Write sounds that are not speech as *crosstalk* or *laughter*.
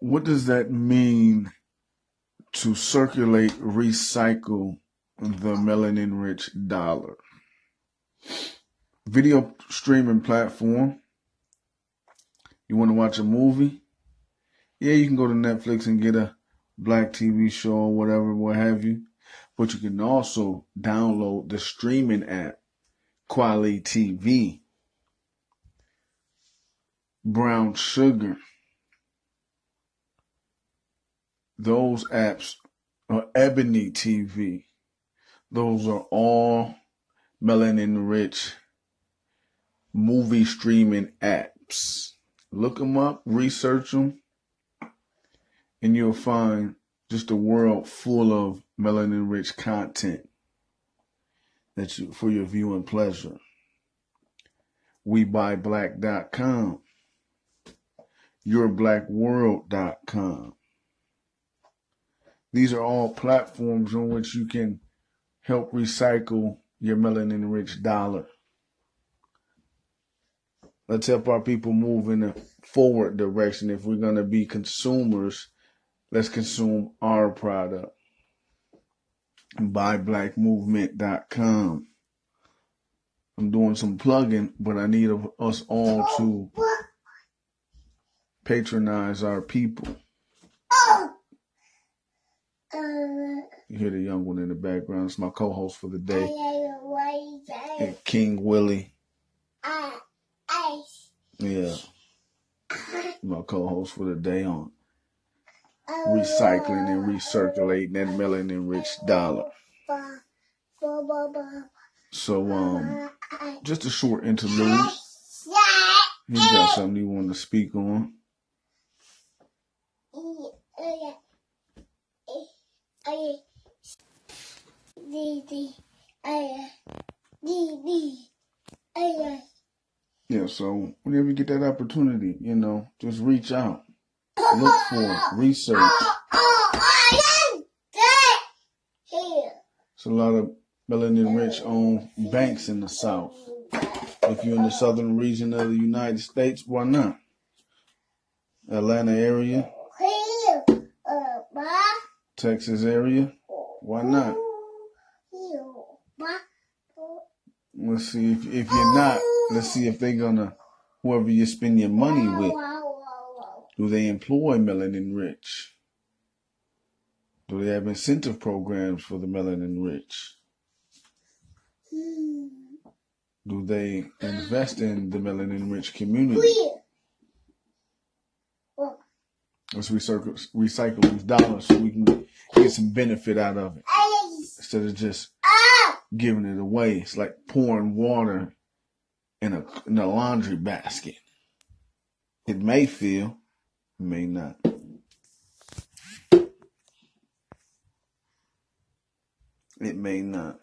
what does that mean to circulate, recycle the melanin rich dollar? Video streaming platform. You want to watch a movie? Yeah, you can go to Netflix and get a black TV show or whatever, what have you. But you can also download the streaming app, Kweli TV, Brown Sugar. Those apps are Ebony TV. Those are all melanin rich movie streaming apps. Look them up, research them, and you'll find just a world full of melanin rich content that you for your viewing pleasure. WeBuyBlack.com, YourBlackWorld.com. These are all platforms on which you can help recycle your melanin rich dollar. Let's help our people move in a forward direction. If we're going to be consumers, let's consume our product. BuyBlackMovement.com. I'm doing some plugging, but I need us all to patronize our people. You hear the young one in the background. It's my co-host for the day, and King Willie. Yeah, *laughs* my co-host for the day on recycling and recirculating that melanin rich dollar. So, um, just a short interlude. You got something you want to speak on? Yeah, so whenever you get that opportunity, you know, just reach out, look for, research. It's a lot of melanin rich owned banks in the South. If you're in the southern region of the United States, why not? Atlanta area, Texas area, why not? Let's see if if you're not, let's see if they're gonna whoever you spend your money with, do they employ melanin rich? Do they have incentive programs for the melanin rich? Do they invest in the melanin rich community? Let's recycle, recycle these dollars so we can get some benefit out of it instead of just giving it away. It's like pouring water in a in a laundry basket. It may feel, may not. It may not.